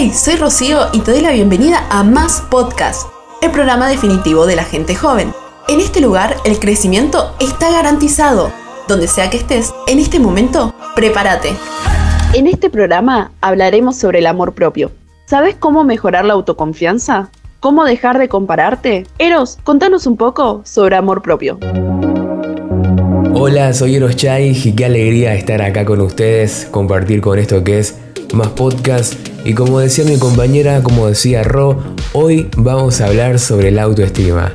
Hey, soy Rocío y te doy la bienvenida a Más Podcast, el programa definitivo de la gente joven. En este lugar el crecimiento está garantizado. Donde sea que estés, en este momento, prepárate. En este programa hablaremos sobre el amor propio. ¿Sabes cómo mejorar la autoconfianza? ¿Cómo dejar de compararte? Eros, contanos un poco sobre amor propio. Hola, soy Eros Chai y qué alegría estar acá con ustedes, compartir con esto que es más podcast. Y como decía mi compañera, como decía Ro, hoy vamos a hablar sobre la autoestima.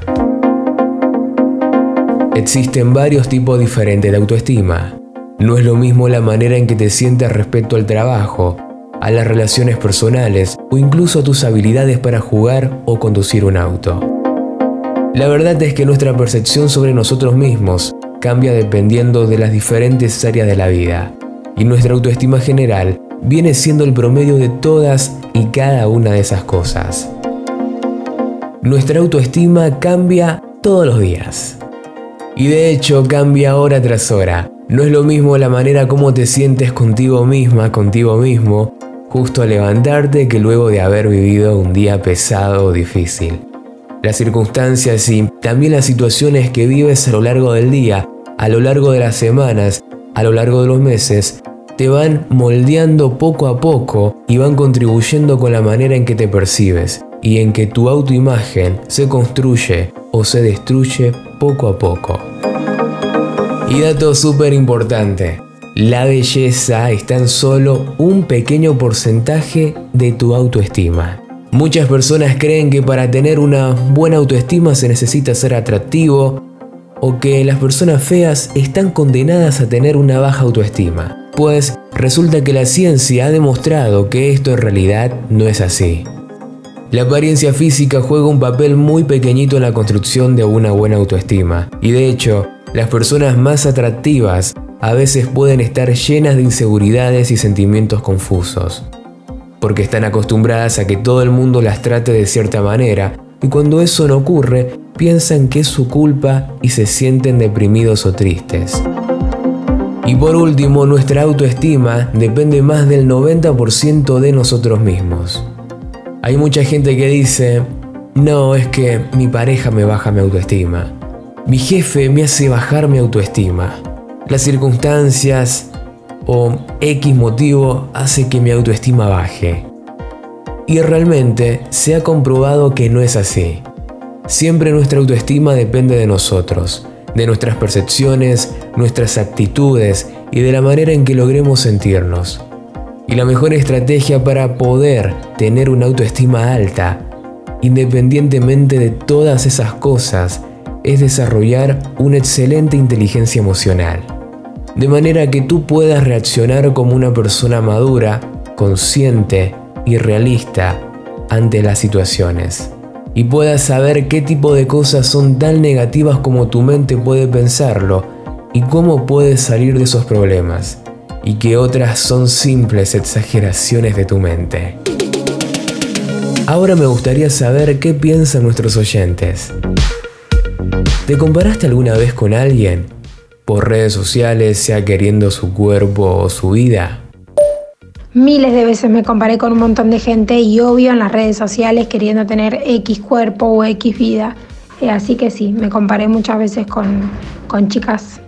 Existen varios tipos diferentes de autoestima. No es lo mismo la manera en que te sientes respecto al trabajo, a las relaciones personales o incluso a tus habilidades para jugar o conducir un auto. La verdad es que nuestra percepción sobre nosotros mismos cambia dependiendo de las diferentes áreas de la vida, y nuestra autoestima general viene siendo el promedio de todas y cada una de esas cosas. Nuestra autoestima cambia todos los días. Y de hecho cambia hora tras hora. No es lo mismo la manera como te sientes contigo misma, contigo mismo, justo al levantarte que luego de haber vivido un día pesado o difícil. Las circunstancias y también las situaciones que vives a lo largo del día, a lo largo de las semanas, a lo largo de los meses, te van moldeando poco a poco y van contribuyendo con la manera en que te percibes y en que tu autoimagen se construye o se destruye poco a poco. Y dato súper importante, la belleza está en solo un pequeño porcentaje de tu autoestima. Muchas personas creen que para tener una buena autoestima se necesita ser atractivo o que las personas feas están condenadas a tener una baja autoestima pues resulta que la ciencia ha demostrado que esto en realidad no es así. La apariencia física juega un papel muy pequeñito en la construcción de una buena autoestima, y de hecho, las personas más atractivas a veces pueden estar llenas de inseguridades y sentimientos confusos, porque están acostumbradas a que todo el mundo las trate de cierta manera, y cuando eso no ocurre, piensan que es su culpa y se sienten deprimidos o tristes. Y por último, nuestra autoestima depende más del 90% de nosotros mismos. Hay mucha gente que dice, no, es que mi pareja me baja mi autoestima. Mi jefe me hace bajar mi autoestima. Las circunstancias o X motivo hace que mi autoestima baje. Y realmente se ha comprobado que no es así. Siempre nuestra autoestima depende de nosotros de nuestras percepciones, nuestras actitudes y de la manera en que logremos sentirnos. Y la mejor estrategia para poder tener una autoestima alta, independientemente de todas esas cosas, es desarrollar una excelente inteligencia emocional. De manera que tú puedas reaccionar como una persona madura, consciente y realista ante las situaciones y puedas saber qué tipo de cosas son tan negativas como tu mente puede pensarlo y cómo puedes salir de esos problemas y que otras son simples exageraciones de tu mente. Ahora me gustaría saber qué piensan nuestros oyentes. ¿Te comparaste alguna vez con alguien? Por redes sociales, sea queriendo su cuerpo o su vida. Miles de veces me comparé con un montón de gente y obvio en las redes sociales queriendo tener X cuerpo o X vida. Eh, así que sí, me comparé muchas veces con, con chicas.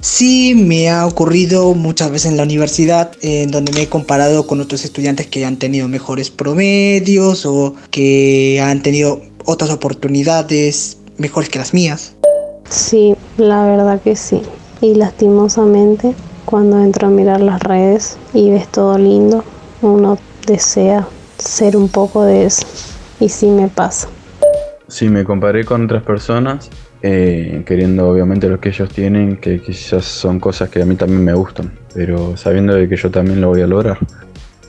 Sí, me ha ocurrido muchas veces en la universidad, en donde me he comparado con otros estudiantes que han tenido mejores promedios o que han tenido otras oportunidades mejores que las mías. Sí, la verdad que sí. Y lastimosamente cuando entro a mirar las redes y ves todo lindo, uno desea ser un poco de eso. Y sí me pasa. Sí, me comparé con otras personas, eh, queriendo obviamente lo que ellos tienen, que quizás son cosas que a mí también me gustan, pero sabiendo de que yo también lo voy a lograr.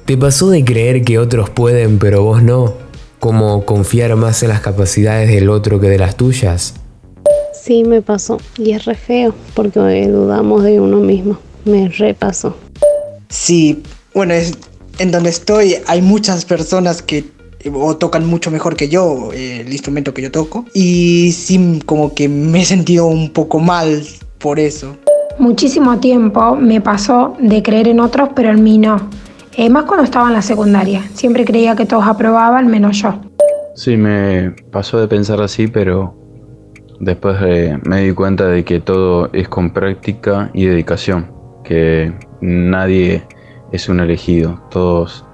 ¿Te pasó de creer que otros pueden pero vos no? ¿Como confiar más en las capacidades del otro que de las tuyas? Sí, me pasó. Y es re feo, porque dudamos de uno mismo me repasó. Sí, bueno, es, en donde estoy hay muchas personas que o tocan mucho mejor que yo eh, el instrumento que yo toco y sí como que me he sentido un poco mal por eso. Muchísimo tiempo me pasó de creer en otros pero en mí no. Eh, más cuando estaba en la secundaria. Siempre creía que todos aprobaban, menos yo. Sí, me pasó de pensar así, pero después eh, me di cuenta de que todo es con práctica y dedicación, que nadie es un elegido, todos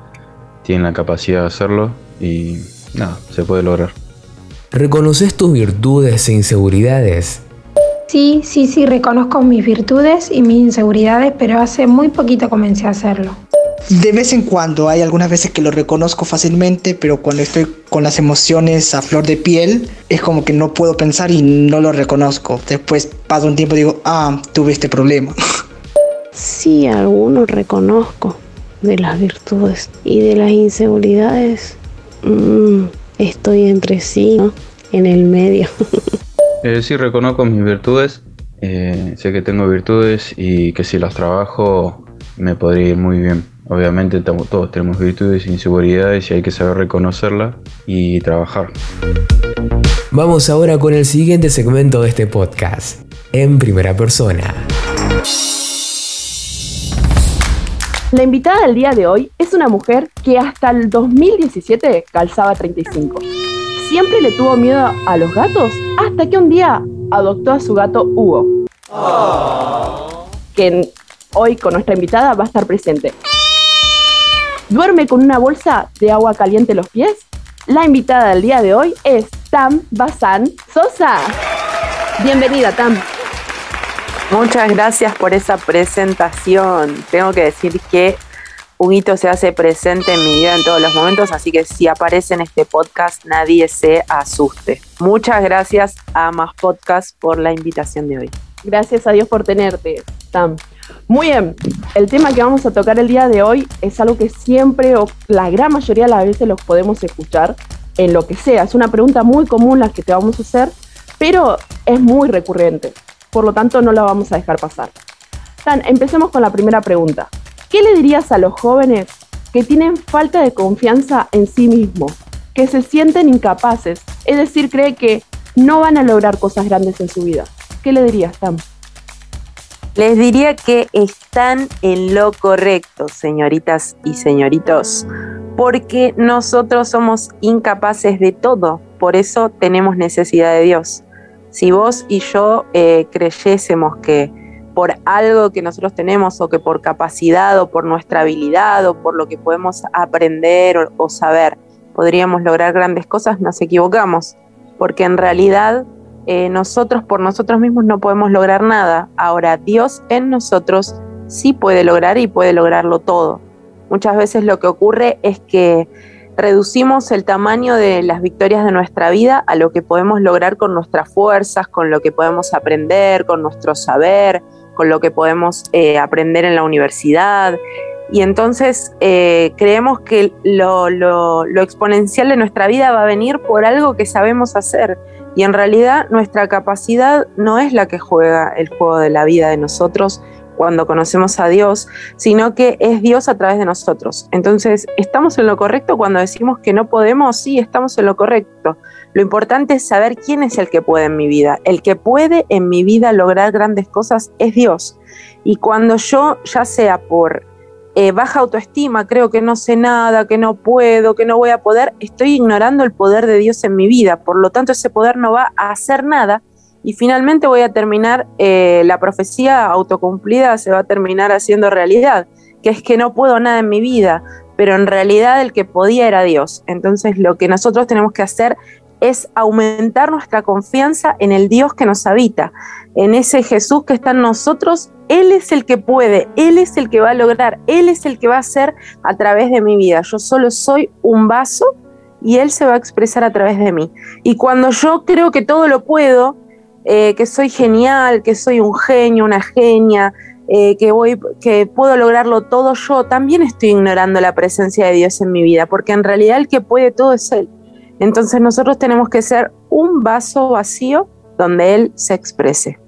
tienen la capacidad de hacerlo y nada, se puede lograr. ¿Reconoces tus virtudes e inseguridades? Sí, sí, sí, reconozco mis virtudes y mis inseguridades, pero hace muy poquito comencé a hacerlo. De vez en cuando, hay algunas veces que lo reconozco fácilmente, pero cuando estoy con las emociones a flor de piel, es como que no puedo pensar y no lo reconozco. Después pasa un tiempo y digo, ah, tuve este problema. Sí, algunos reconozco de las virtudes y de las inseguridades. Mmm, estoy entre sí, ¿no? en el medio. eh, sí, reconozco mis virtudes. Eh, sé que tengo virtudes y que si las trabajo me podría ir muy bien. Obviamente todos tenemos virtudes e inseguridades y hay que saber reconocerlas y trabajar. Vamos ahora con el siguiente segmento de este podcast, en primera persona. La invitada del día de hoy es una mujer que hasta el 2017 calzaba 35. Siempre le tuvo miedo a los gatos hasta que un día adoptó a su gato Hugo. Que hoy con nuestra invitada va a estar presente. ¿Duerme con una bolsa de agua caliente en los pies? La invitada del día de hoy es Tam Bazán Sosa. Bienvenida, Tam. Muchas gracias por esa presentación. Tengo que decir que un hito se hace presente en mi vida en todos los momentos, así que si aparece en este podcast, nadie se asuste. Muchas gracias a Más Podcast por la invitación de hoy. Gracias a Dios por tenerte, Tam. Muy bien, el tema que vamos a tocar el día de hoy es algo que siempre o la gran mayoría de las veces los podemos escuchar en lo que sea. Es una pregunta muy común la que te vamos a hacer, pero es muy recurrente por lo tanto no la vamos a dejar pasar. Tan, empecemos con la primera pregunta. ¿Qué le dirías a los jóvenes que tienen falta de confianza en sí mismos, que se sienten incapaces, es decir, cree que no van a lograr cosas grandes en su vida? ¿Qué le dirías, Tam? Les diría que están en lo correcto, señoritas y señoritos, porque nosotros somos incapaces de todo, por eso tenemos necesidad de Dios. Si vos y yo eh, creyésemos que por algo que nosotros tenemos o que por capacidad o por nuestra habilidad o por lo que podemos aprender o, saber podríamos lograr grandes cosas, nos equivocamos, porque en realidad eh, nosotros por nosotros mismos no podemos lograr nada. Ahora Dios en nosotros sí puede lograr y puede lograrlo todo. Muchas veces lo que ocurre es que reducimos el tamaño de las victorias de nuestra vida a lo que podemos lograr con nuestras fuerzas, con lo que podemos aprender, con nuestro saber, con lo que podemos eh, aprender en la universidad. Y entonces eh, creemos que lo, lo exponencial de nuestra vida va a venir por algo que sabemos hacer. Y en realidad nuestra capacidad no es la que juega el juego de la vida de nosotros, cuando conocemos a Dios, sino que es Dios a través de nosotros. Entonces, ¿estamos en lo correcto cuando decimos que no podemos? Sí, estamos en lo correcto. Lo importante es saber quién es el que puede en mi vida. El que puede en mi vida lograr grandes cosas es Dios. Y cuando yo, ya sea por eh, baja autoestima, creo que no sé nada, que no puedo, que no voy a poder, estoy ignorando el poder de Dios en mi vida. Por lo tanto, ese poder no va a hacer nada y finalmente voy a terminar, eh, la profecía autocumplida se va a terminar haciendo realidad, que es que no puedo nada en mi vida, pero en realidad el que podía era Dios. Entonces lo que nosotros tenemos que hacer es aumentar nuestra confianza en el Dios que nos habita, en ese Jesús que está en nosotros. Él es el que puede, Él es el que va a lograr, Él es el que va a hacer a través de mi vida. Yo solo soy un vaso y Él se va a expresar a través de mí. Y cuando yo creo que todo lo puedo, eh, que soy genial, que soy un genio, una genia, eh, que, voy, que puedo lograrlo todo yo, también estoy ignorando la presencia de Dios en mi vida, porque en realidad el que puede todo es Él. Entonces nosotros tenemos que ser un vaso vacío donde Él se exprese.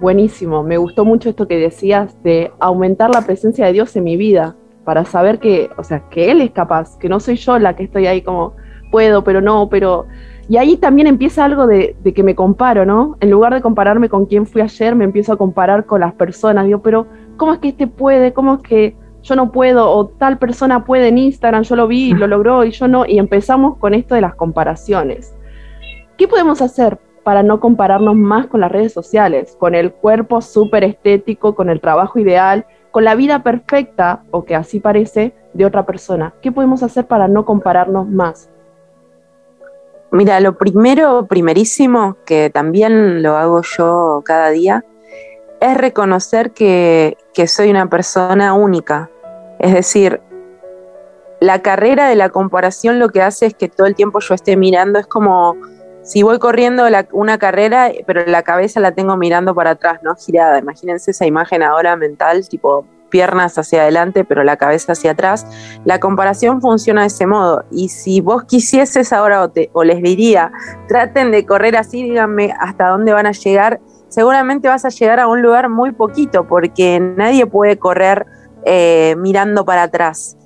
Buenísimo, me gustó mucho esto que decías de aumentar la presencia de Dios en mi vida, para saber que, o sea, que Él es capaz, que no soy yo la que estoy ahí como puedo, pero no, pero y ahí también empieza algo de, que me comparo, ¿no? En lugar de compararme con quién fui ayer, me empiezo a comparar con las personas. Digo, pero ¿cómo es que este puede? ¿Cómo es que yo no puedo, o tal persona puede en Instagram, yo lo vi, lo logró y yo no, y empezamos con esto de las comparaciones. ¿Qué podemos hacer para no compararnos más con las redes sociales, con el cuerpo súper estético, con el trabajo ideal, con la vida perfecta, o que así parece, de otra persona? ¿Qué podemos hacer para no compararnos más? Mira, lo primero, primerísimo, que también lo hago yo cada día, es reconocer que, que soy una persona única. Es decir, la carrera de la comparación lo que hace es que todo el tiempo yo esté mirando, es como si voy corriendo una carrera, pero la cabeza la tengo mirando para atrás, ¿no? Girada. Imagínense esa imagen ahora mental, tipo piernas hacia adelante, pero la cabeza hacia atrás. La comparación funciona de ese modo. Y si vos quisieses ahora o, o les diría, traten de correr así, díganme hasta dónde van a llegar, seguramente vas a llegar a un lugar muy poquito, porque nadie puede correr eh, mirando para atrás.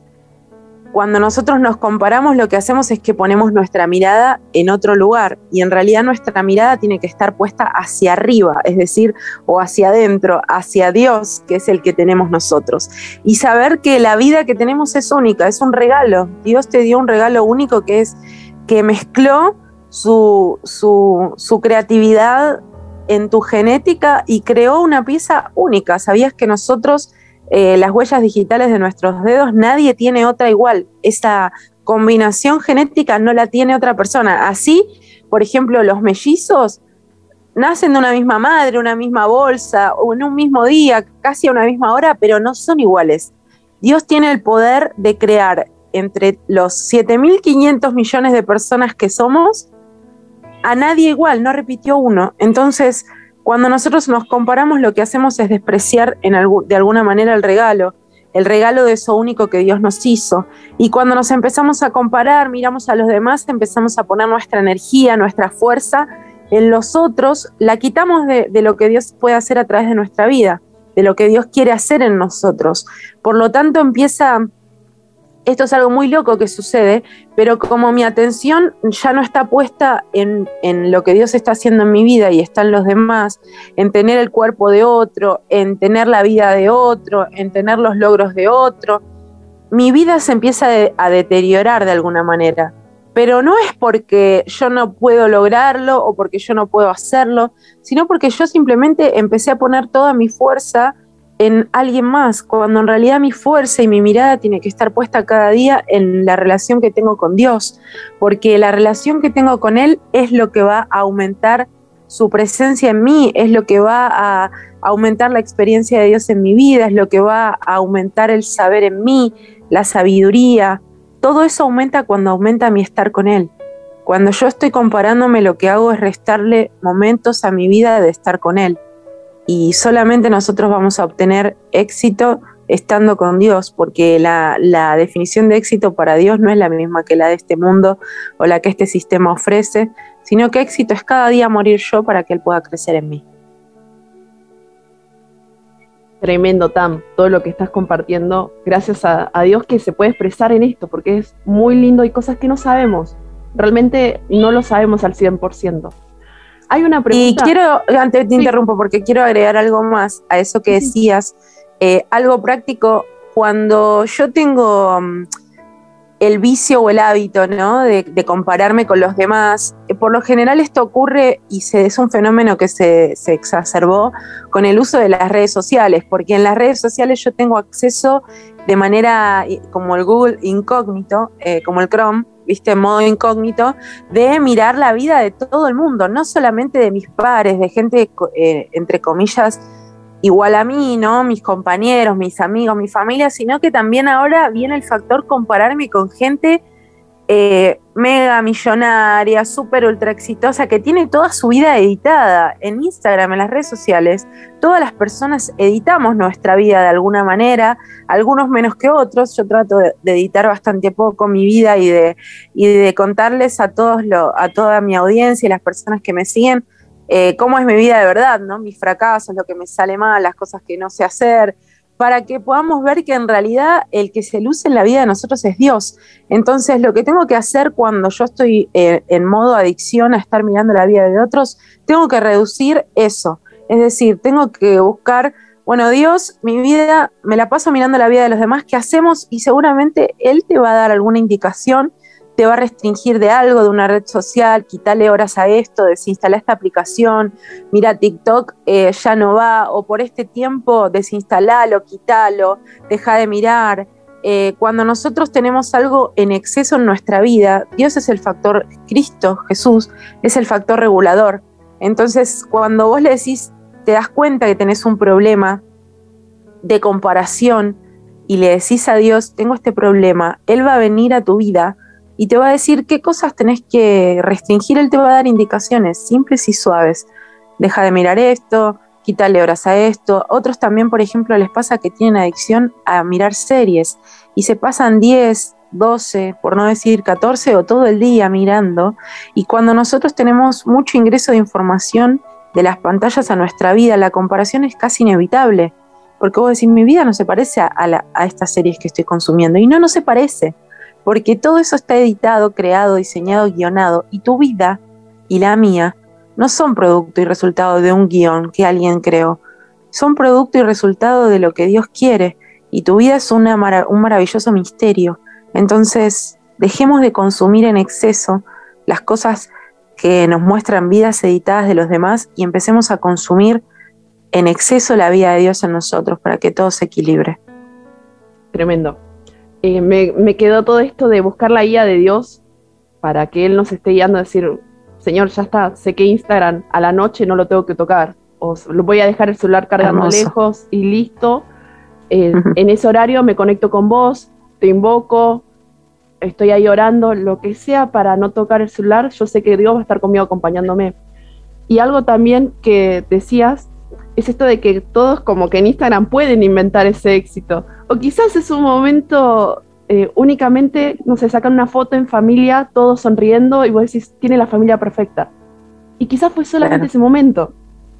Cuando nosotros nos comparamos, lo que hacemos es que ponemos nuestra mirada en otro lugar y en realidad nuestra mirada tiene que estar puesta hacia arriba, es decir, o hacia adentro, hacia Dios, que es el que tenemos nosotros. Y saber que la vida que tenemos es única, es un regalo. Dios te dio un regalo único que es que mezcló su, su, creatividad en tu genética y creó una pieza única. ¿Sabías que nosotros eh, las huellas digitales de nuestros dedos, nadie tiene otra igual. Esa combinación genética no la tiene otra persona. Así, por ejemplo, los mellizos nacen de una misma madre, una misma bolsa, o en un mismo día, casi a una misma hora, pero no son iguales. Dios tiene el poder de crear entre los 7.500 millones de personas que somos, a nadie igual, no repitió uno. Entonces, cuando nosotros nos comparamos, lo que hacemos es despreciar de alguna manera el regalo, el regalo de eso único que Dios nos hizo. Y cuando nos empezamos a comparar, miramos a los demás, empezamos a poner nuestra energía, nuestra fuerza en los otros, la quitamos de, de lo que Dios puede hacer a través de nuestra vida, de lo que Dios quiere hacer en nosotros. Por lo tanto, empieza esto es algo muy loco que sucede, pero como mi atención ya no está puesta en, lo que Dios está haciendo en mi vida y está en los demás, en tener el cuerpo de otro, en tener la vida de otro, en tener los logros de otro, mi vida se empieza a deteriorar de alguna manera. Pero no es porque yo no puedo lograrlo o porque yo no puedo hacerlo, sino porque yo simplemente empecé a poner toda mi fuerza en alguien más, cuando en realidad mi fuerza y mi mirada tiene que estar puesta cada día en la relación que tengo con Dios, porque la relación que tengo con Él es lo que va a aumentar su presencia en mí, es lo que va a aumentar la experiencia de Dios en mi vida, es lo que va a aumentar el saber en mí, la sabiduría. Todo eso aumenta cuando aumenta mi estar con Él. Cuando yo estoy comparándome, lo que hago es restarle momentos a mi vida de estar con Él y solamente nosotros vamos a obtener éxito estando con Dios, porque la, definición de éxito para Dios no es la misma que la de este mundo o la que este sistema ofrece, sino que éxito es cada día morir yo para que Él pueda crecer en mí. Tremendo, Tam, todo lo que estás compartiendo, gracias a, a Dios que se puede expresar en esto, porque es muy lindo, hay cosas que no sabemos, realmente no lo sabemos al 100%. Hay una pregunta. Y quiero, antes te interrumpo, porque quiero agregar algo más a eso que decías, eh, algo práctico. Cuando yo tengo mm, el vicio o el hábito, ¿no? De, compararme con los demás, eh, por lo general esto ocurre y se, es un fenómeno que se, exacerbó con el uso de las redes sociales, porque en las redes sociales yo tengo acceso de manera como el Google incógnito, eh, como el Chrome, viste, modo incógnito, de mirar la vida de todo el mundo, no solamente de mis pares, de gente, eh, entre comillas, igual a mí, ¿no? Mis compañeros, mis amigos, mi familia, sino que también ahora viene el factor compararme con gente eh, mega millonaria, súper ultra exitosa, que tiene toda su vida editada en Instagram, en las redes sociales. Todas las personas editamos nuestra vida de alguna manera, algunos menos que otros. Yo trato de, editar bastante poco mi vida y de, y de contarles a, todos lo, a toda mi audiencia y las personas que me siguen eh, cómo es mi vida de verdad, ¿no? Mis fracasos, lo que me sale mal, las cosas que no sé hacer, para que podamos ver que en realidad el que se luce en la vida de nosotros es Dios. Entonces, lo que tengo que hacer cuando yo estoy eh, en modo adicción a estar mirando la vida de otros, tengo que reducir eso. Es decir, tengo que buscar bueno, Dios, mi vida, me la paso mirando la vida de los demás, ¿qué hacemos? Y seguramente Él te va a dar alguna indicación, te va a restringir de algo, de una red social, quítale horas a esto, desinstala esta aplicación, mira TikTok, eh, ya no va, o por este tiempo desinstalalo, quítalo, deja de mirar. Eh, cuando nosotros tenemos algo en exceso en nuestra vida, Dios es el factor, Cristo, Jesús, es el factor regulador. Entonces, cuando vos le decís, te das cuenta que tenés un problema de comparación y le decís a Dios, tengo este problema, Él va a venir a tu vida y te va a decir qué cosas tenés que restringir, Él te va a dar indicaciones simples y suaves. Deja de mirar esto, quítale horas a esto. Otros también, por ejemplo, les pasa que tienen adicción a mirar series y se pasan 10, 12, por no decir 14 o todo el día mirando. Y cuando nosotros tenemos mucho ingreso de información, de las pantallas a nuestra vida, la comparación es casi inevitable. Porque vos decís, mi vida no se parece a, a estas series que estoy consumiendo. Y no, no se parece. Porque todo eso está editado, creado, diseñado, guionado. Y tu vida y la mía no son producto y resultado de un guion que alguien creó. Son producto y resultado de lo que Dios quiere. Y tu vida es un maravilloso misterio. Entonces, dejemos de consumir en exceso las cosas que nos muestran vidas editadas de los demás y empecemos a consumir en exceso la vida de Dios en nosotros para que todo se equilibre. Tremendo. Eh, me, quedó todo esto de buscar la guía de Dios para que Él nos esté guiando a decir, Señor, ya está, sé que Instagram a la noche no lo tengo que tocar, o lo voy a dejar el celular cargando lejos y listo. Eh, en ese horario me conecto con vos, te invoco, estoy ahí orando, lo que sea para no tocar el celular, yo sé que Dios va a estar conmigo acompañándome. Y algo también que decías es esto de que todos como que en Instagram pueden inventar ese éxito. O quizás es un momento eh, únicamente, no sé, sacan una foto en familia, todos sonriendo y vos decís, tiene la familia perfecta. Y quizás fue solamente ese momento,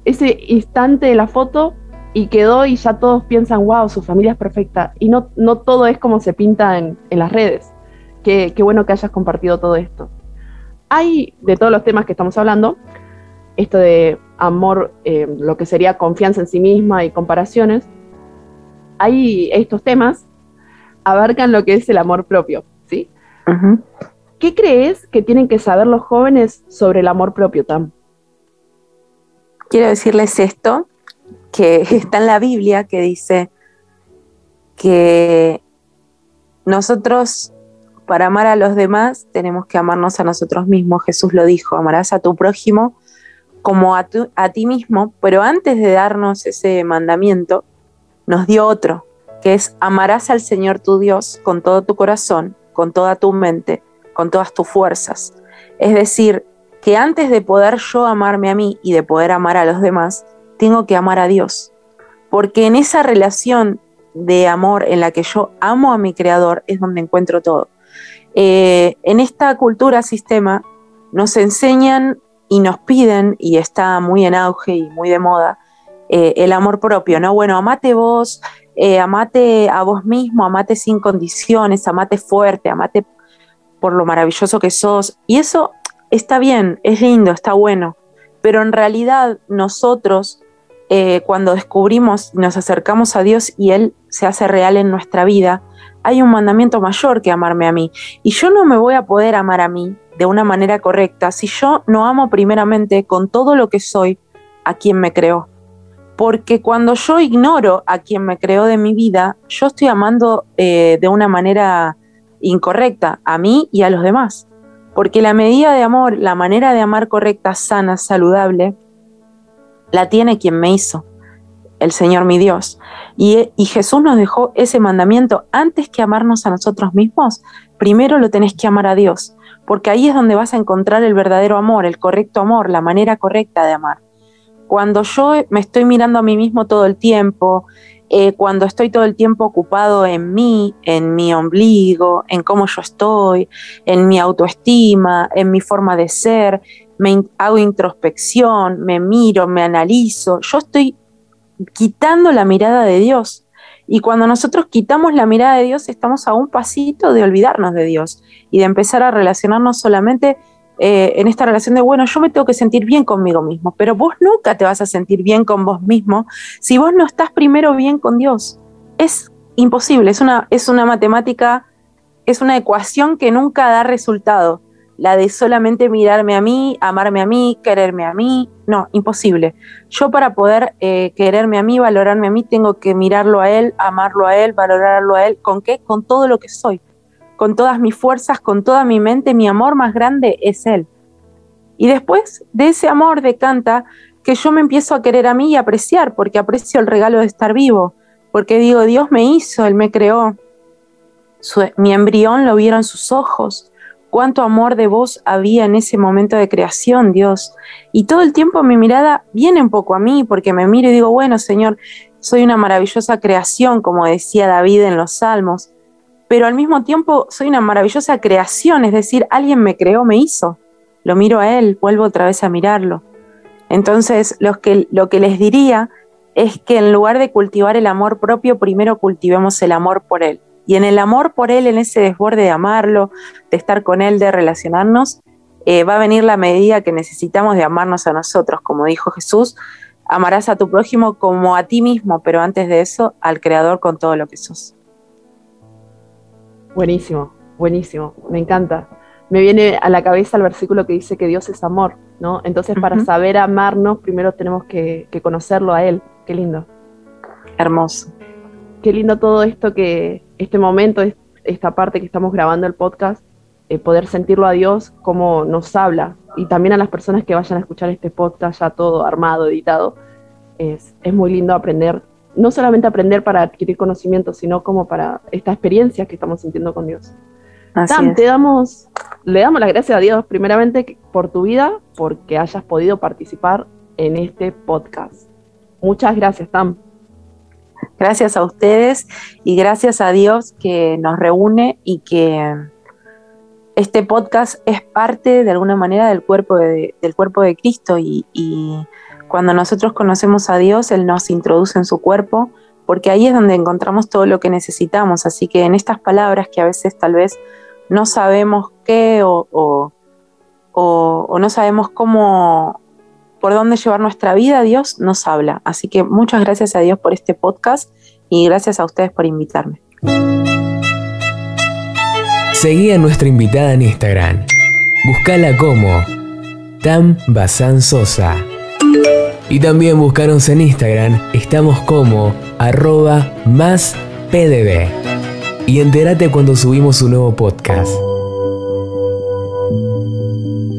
ese instante de la foto y quedó y ya todos piensan, wow, su familia es perfecta. Y no, no todo es como se pinta en, en las redes. Qué, bueno que hayas compartido todo esto. Hay, de todos los temas que estamos hablando, esto de amor, eh, lo que sería confianza en sí misma y comparaciones, hay estos temas abarcan lo que es el amor propio, ¿sí? ¿Qué crees que tienen que saber los jóvenes sobre el amor propio, Tam? Quiero decirles esto, que está en la Biblia, que dice que nosotros para amar a los demás tenemos que amarnos a nosotros mismos. Jesús lo dijo, amarás a tu prójimo como a, a ti mismo, pero antes de darnos ese mandamiento, nos dio otro, que es amarás al Señor tu Dios con todo tu corazón, con toda tu mente, con todas tus fuerzas. Es decir, que antes de poder yo amarme a mí y de poder amar a los demás, tengo que amar a Dios. Porque en esa relación de amor en la que yo amo a mi Creador es donde encuentro todo. Eh, en esta cultura sistema nos enseñan y nos piden, y está muy en auge y muy de moda, eh, el amor propio, ¿no? Bueno, amate vos, eh, amate a vos mismo, amate sin condiciones, amate fuerte, amate por lo maravilloso que sos. Y eso está bien, es lindo, está bueno, pero en realidad nosotros, cuando descubrimos, nos acercamos a Dios y Él se hace real en nuestra vida, hay un mandamiento mayor que amarme a mí. Y yo no me voy a poder amar a mí de una manera correcta si yo no amo primeramente con todo lo que soy a quien me creó. Porque cuando yo ignoro a quien me creó de mi vida, yo estoy amando eh, de una manera incorrecta a mí y a los demás. Porque la medida de amor, la manera de amar correcta, sana, saludable, la tiene quien me hizo el Señor mi Dios. Y, Jesús nos dejó ese mandamiento antes que amarnos a nosotros mismos, primero lo tenés que amar a Dios, porque ahí es donde vas a encontrar el verdadero amor, el correcto amor, la manera correcta de amar. Cuando yo me estoy mirando a mí mismo todo el tiempo, eh, cuando estoy todo el tiempo ocupado en mí, en mi ombligo, en cómo yo estoy, en mi autoestima, en mi forma de ser, me hago introspección, me miro, me analizo, yo estoy quitando la mirada de Dios. Y cuando nosotros quitamos la mirada de Dios, estamos a un pasito de olvidarnos de Dios y de empezar a relacionarnos solamente eh, en esta relación de, bueno, yo me tengo que sentir bien conmigo mismo, pero vos nunca te vas a sentir bien con vos mismo si vos no estás primero bien con Dios. Es imposible, es una, es una matemática, es una ecuación que nunca da resultado. La de solamente mirarme a mí, amarme a mí, quererme a mí, no, imposible. Yo para poder eh, quererme a mí, valorarme a mí, tengo que mirarlo a Él, amarlo a Él, valorarlo a Él. ¿Con qué? Con todo lo que soy con todas mis fuerzas, con toda mi mente, mi amor más grande es Él. Y después de ese amor decanta que yo me empiezo a querer a mí y apreciar, porque aprecio el regalo de estar vivo, porque digo, Dios me hizo, Él me creó. mi embrión lo vieron sus ojos. Cuánto amor de vos había en ese momento de creación, Dios. Y todo el tiempo mi mirada viene un poco a mí, porque me miro y digo, bueno, Señor, soy una maravillosa creación, como decía David en los Salmos pero al mismo tiempo soy una maravillosa creación, es decir, alguien me creó, me hizo. Lo miro a él, vuelvo otra vez a mirarlo. Entonces, lo que, les diría es que en lugar de cultivar el amor propio, primero cultivemos el amor por él. Y en el amor por él, en ese desborde de amarlo, de estar con él, de relacionarnos, eh, va a venir la medida que necesitamos de amarnos a nosotros. Como dijo Jesús, amarás a tu prójimo como a ti mismo, pero antes de eso, al Creador con todo lo que sos. Buenísimo, buenísimo, me encanta. Me viene a la cabeza el versículo que dice que Dios es amor, ¿no? Entonces, para saber amarnos, primero tenemos que, conocerlo a Él. Qué lindo. Hermoso. Qué lindo todo esto que, este momento, esta parte que estamos grabando el podcast, eh, poder sentirlo a Dios como nos habla. Y también a las personas que vayan a escuchar este podcast ya todo armado, editado. Es, es muy lindo aprender no solamente aprender para adquirir conocimiento, sino como para esta experiencia que estamos sintiendo con Dios. Tam, te damos, le damos las gracias a Dios primeramente por tu vida, porque hayas podido participar en este podcast. Muchas gracias, Tam. Gracias a ustedes y gracias a Dios que nos reúne y que este podcast es parte de alguna manera del cuerpo de, del cuerpo de Cristo y cuando nosotros conocemos a Dios, Él nos introduce en su cuerpo, porque ahí es donde encontramos todo lo que necesitamos. Así que en estas palabras que a veces tal vez no sabemos qué o, no sabemos cómo, por dónde llevar nuestra vida, Dios nos habla. Así que muchas gracias a Dios por este podcast y gracias a ustedes por invitarme. Seguí a nuestra invitada en Instagram. Búscala como Tam Bazán Sosa. Y también buscaros en Instagram, estamos como arroba más pdb. Y entérate cuando subimos un nuevo podcast.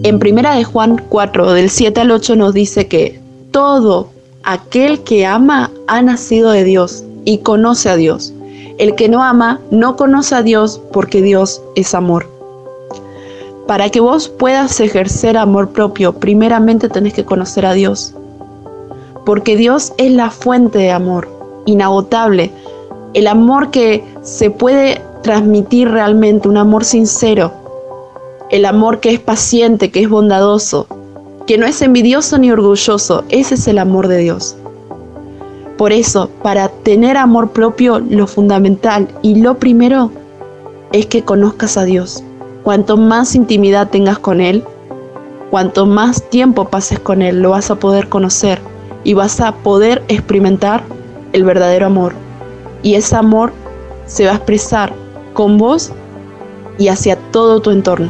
En primera de Juan 4, del 7 al 8 nos dice que todo aquel que ama ha nacido de Dios y conoce a Dios. El que no ama no conoce a Dios porque Dios es amor. Para que vos puedas ejercer amor propio, primeramente tenés que conocer a Dios. Porque Dios es la fuente de amor, inagotable. El amor que se puede transmitir realmente, un amor sincero. El amor que es paciente, que es bondadoso, que no es envidioso ni orgulloso. Ese es el amor de Dios. Por eso, para tener amor propio, lo fundamental y lo primero es que conozcas a Dios. Cuanto más intimidad tengas con Él, cuanto más tiempo pases con Él, lo vas a poder conocer y vas a poder experimentar el verdadero amor. Y ese amor se va a expresar con vos y hacia todo tu entorno.